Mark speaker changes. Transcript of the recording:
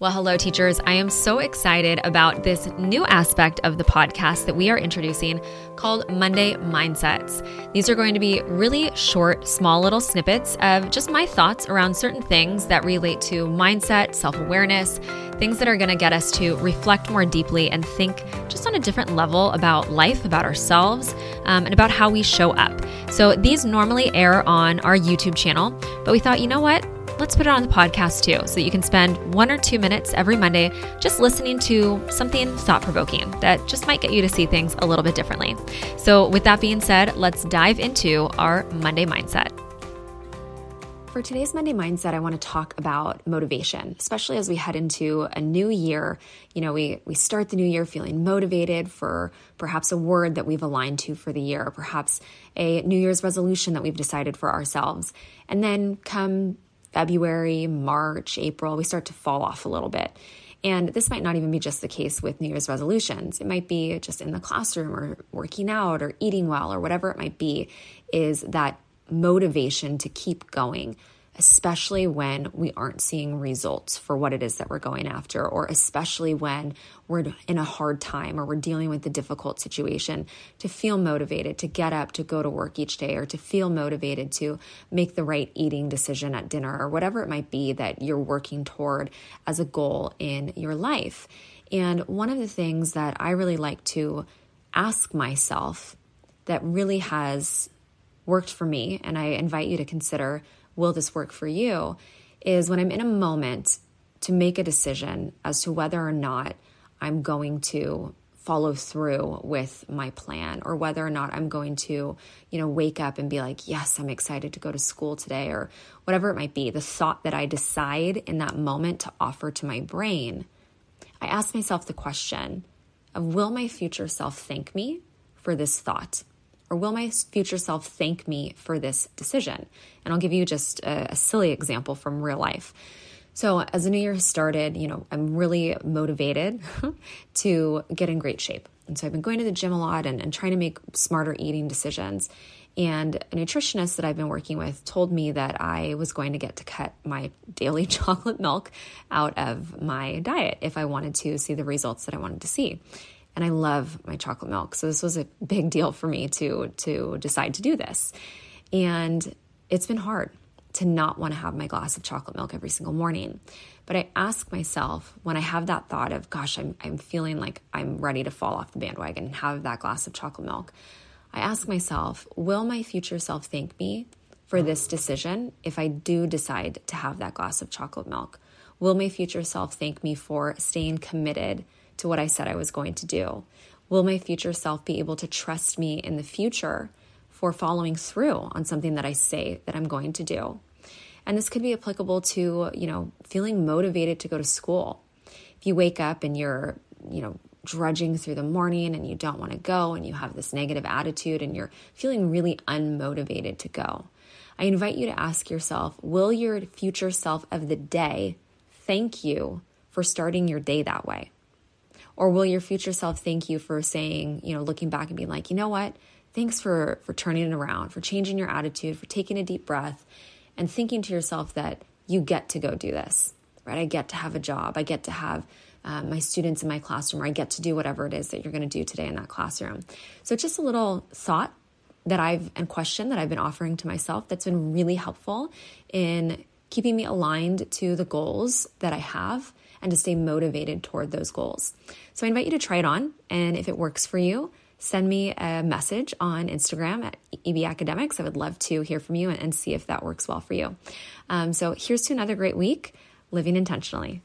Speaker 1: Well, hello, teachers. I am so excited about this new aspect of the podcast that we are introducing called Monday Mindsets. These are going to be really short, small little snippets of just my thoughts around certain things that relate to mindset, self awareness, things that are going to get us to reflect more deeply and think just on a different level about life, about ourselves, um, and about how we show up. So these normally air on our YouTube channel, but we thought, you know what? Let's put it on the podcast too, so that you can spend one or two minutes every Monday just listening to something thought provoking that just might get you to see things a little bit differently. So, with that being said, let's dive into our Monday mindset. For today's Monday mindset, I want to talk about motivation, especially as we head into a new year. You know, we we start the new year feeling motivated for perhaps a word that we've aligned to for the year, or perhaps a New Year's resolution that we've decided for ourselves. And then come February, March, April, we start to fall off a little bit. And this might not even be just the case with New Year's resolutions. It might be just in the classroom or working out or eating well or whatever it might be, is that motivation to keep going especially when we aren't seeing results for what it is that we're going after, or especially when we're in a hard time or we're dealing with a difficult situation, to feel motivated to get up to go to work each day or to feel motivated to make the right eating decision at dinner or whatever it might be that you're working toward as a goal in your life. And one of the things that I really like to ask myself that really has worked for me, and I invite you to consider will this work for you? Is when I'm in a moment to make a decision as to whether or not I'm going to follow through with my plan or whether or not I'm going to, you know, wake up and be like, yes, I'm excited to go to school today or whatever it might be. The thought that I decide in that moment to offer to my brain, I ask myself the question of will my future self thank me for this thought? Or will my future self thank me for this decision? And I'll give you just a, a silly example from real life. So, as the new year has started, you know, I'm really motivated to get in great shape. And so I've been going to the gym a lot and, and trying to make smarter eating decisions. And a nutritionist that I've been working with told me that I was going to get to cut my daily chocolate milk out of my diet if I wanted to see the results that I wanted to see and I love my chocolate milk. So this was a big deal for me to to decide to do this. And it's been hard to not want to have my glass of chocolate milk every single morning. But I ask myself when I have that thought of, gosh, I'm, I'm feeling like I'm ready to fall off the bandwagon and have that glass of chocolate milk, I ask myself, will my future self thank me for this decision if I do decide to have that glass of chocolate milk? Will my future self thank me for staying committed to what I said I was going to do? Will my future self be able to trust me in the future for following through on something that I say that I'm going to do? And this could be applicable to, you know, feeling motivated to go to school. If you wake up and you're, you know, drudging through the morning and you don't want to go and you have this negative attitude and you're feeling really unmotivated to go, I invite you to ask yourself will your future self of the day thank you for starting your day that way? Or will your future self thank you for saying, you know, looking back and being like, you know what? Thanks for for turning it around, for changing your attitude, for taking a deep breath and thinking to yourself that you get to go do this, right? I get to have a job. I get to have uh, my students in my classroom, or I get to do whatever it is that you're going to do today in that classroom. So, it's just a little thought that I've and question that I've been offering to myself that's been really helpful in keeping me aligned to the goals that I have and to stay motivated toward those goals. So I invite you to try it on. And if it works for you, send me a message on Instagram at EB Academics. I would love to hear from you and, see if that works well for you. Um, so here's to another great week living intentionally.